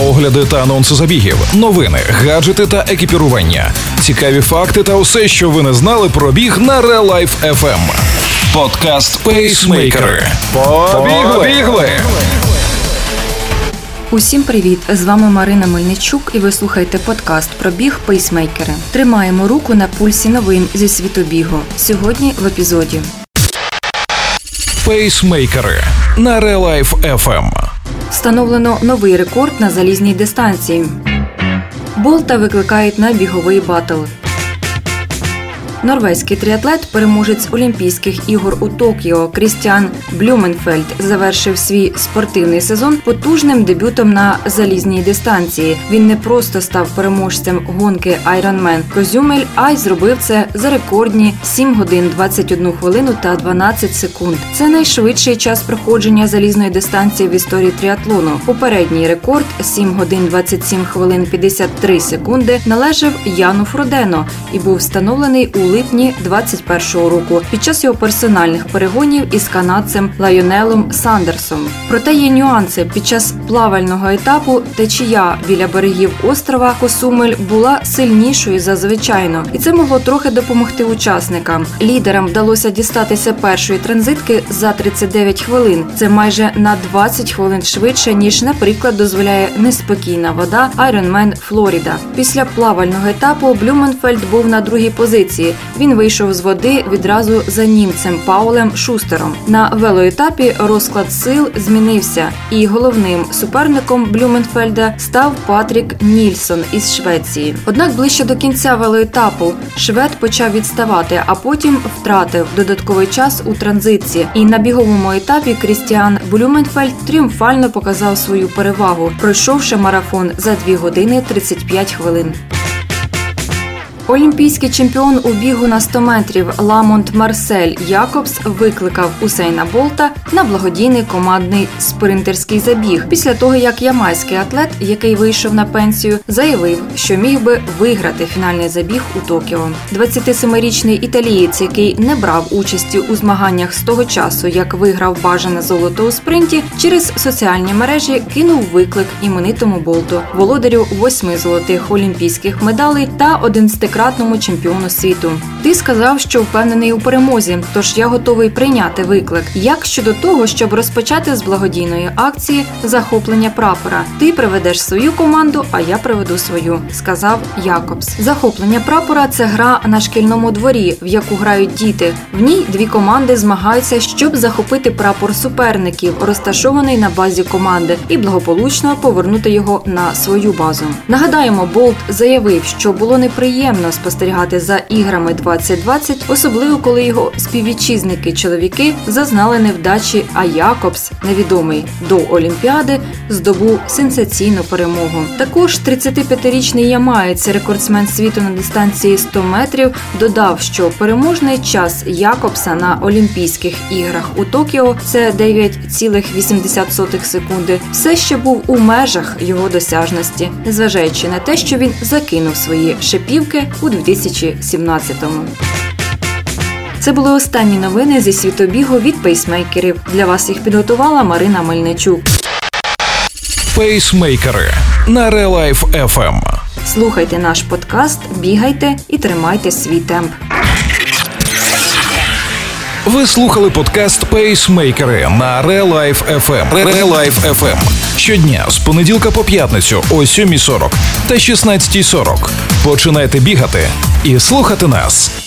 огляди та анонси забігів, новини, гаджети та екіпірування, цікаві факти та усе, що ви не знали про біг на Real Life FM. Подкаст Пейсмейкери. Побігли! Усім привіт! З вами Марина Мельничук, і ви слухаєте подкаст про біг пейсмейкери. Тримаємо руку на пульсі новин зі світу бігу. Сьогодні в епізоді. Пейсмейкери на Real Life FM. Встановлено новий рекорд на залізній дистанції. Болта викликають на біговий батл. Норвезький тріатлет, переможець Олімпійських ігор у Токіо Крістіан Блюменфельд завершив свій спортивний сезон потужним дебютом на залізній дистанції. Він не просто став переможцем гонки Ironman Козюмель, а й зробив це за рекордні 7 годин 21 хвилину та 12 секунд. Це найшвидший час проходження залізної дистанції в історії тріатлону. Попередній рекорд 7 годин 27 хвилин 53 секунди належав Яну Фродено і був встановлений у липні 21-го року під час його персональних перегонів із канадцем Лайонелом Сандерсом. Проте є нюанси під час плавального етапу течія біля берегів острова Косумель була сильнішою за звичайно, і це могло трохи допомогти учасникам. Лідерам вдалося дістатися першої транзитки за 39 хвилин. Це майже на 20 хвилин швидше ніж, наприклад, дозволяє неспокійна вода Ironman Флоріда. Після плавального етапу Блюменфельд був на другій позиції. Він вийшов з води відразу за німцем Паулем Шустером. На велоетапі розклад сил змінився, і головним суперником Блюменфельда став Патрік Нільсон із Швеції. Однак ближче до кінця велоетапу швед почав відставати, а потім втратив додатковий час у транзиції. І на біговому етапі Крістіан Блюменфельд тріумфально показав свою перевагу, пройшовши марафон за 2 години 35 хвилин. Олімпійський чемпіон у бігу на 100 метрів Ламонт Марсель Якобс викликав Усейна Болта на благодійний командний спринтерський забіг після того, як ямайський атлет, який вийшов на пенсію, заявив, що міг би виграти фінальний забіг у Токіо. 27-річний італієць, який не брав участі у змаганнях з того часу, як виграв бажане золото у спринті, через соціальні мережі кинув виклик іменитому болту, володарю восьми золотих олімпійських медалей та 11 кратному чемпіону світу. Ти сказав, що впевнений у перемозі, тож я готовий прийняти виклик. Як щодо того, щоб розпочати з благодійної акції захоплення прапора, ти приведеш свою команду, а я приведу свою, сказав Якобс. Захоплення прапора це гра на шкільному дворі, в яку грають діти. В ній дві команди змагаються, щоб захопити прапор суперників, розташований на базі команди, і благополучно повернути його на свою базу. Нагадаємо, Болт заявив, що було неприємно спостерігати за іграми 2020, особливо коли його співвітчизники-чоловіки зазнали невдачі. А Якобс, невідомий до Олімпіади, здобув сенсаційну перемогу. Також 35-річний ямаєць, рекордсмен світу на дистанції 100 метрів, додав, що переможний час Якобса на Олімпійських іграх у Токіо це 9,8 секунди. Все ще був у межах його досяжності, незважаючи на те, що він закинув свої шипівки у 2017-му. Це були останні новини зі світобігу від пейсмейкерів. Для вас їх підготувала Марина Мельничук. Пейсмейкери на Life FM. Слухайте наш подкаст, бігайте і тримайте свій темп. Ви слухали подкаст Пейсмейкери на Life FM. Life FM. Щодня з понеділка по п'ятницю о 7.40 та 16.40. Починайте бігати і слухати нас.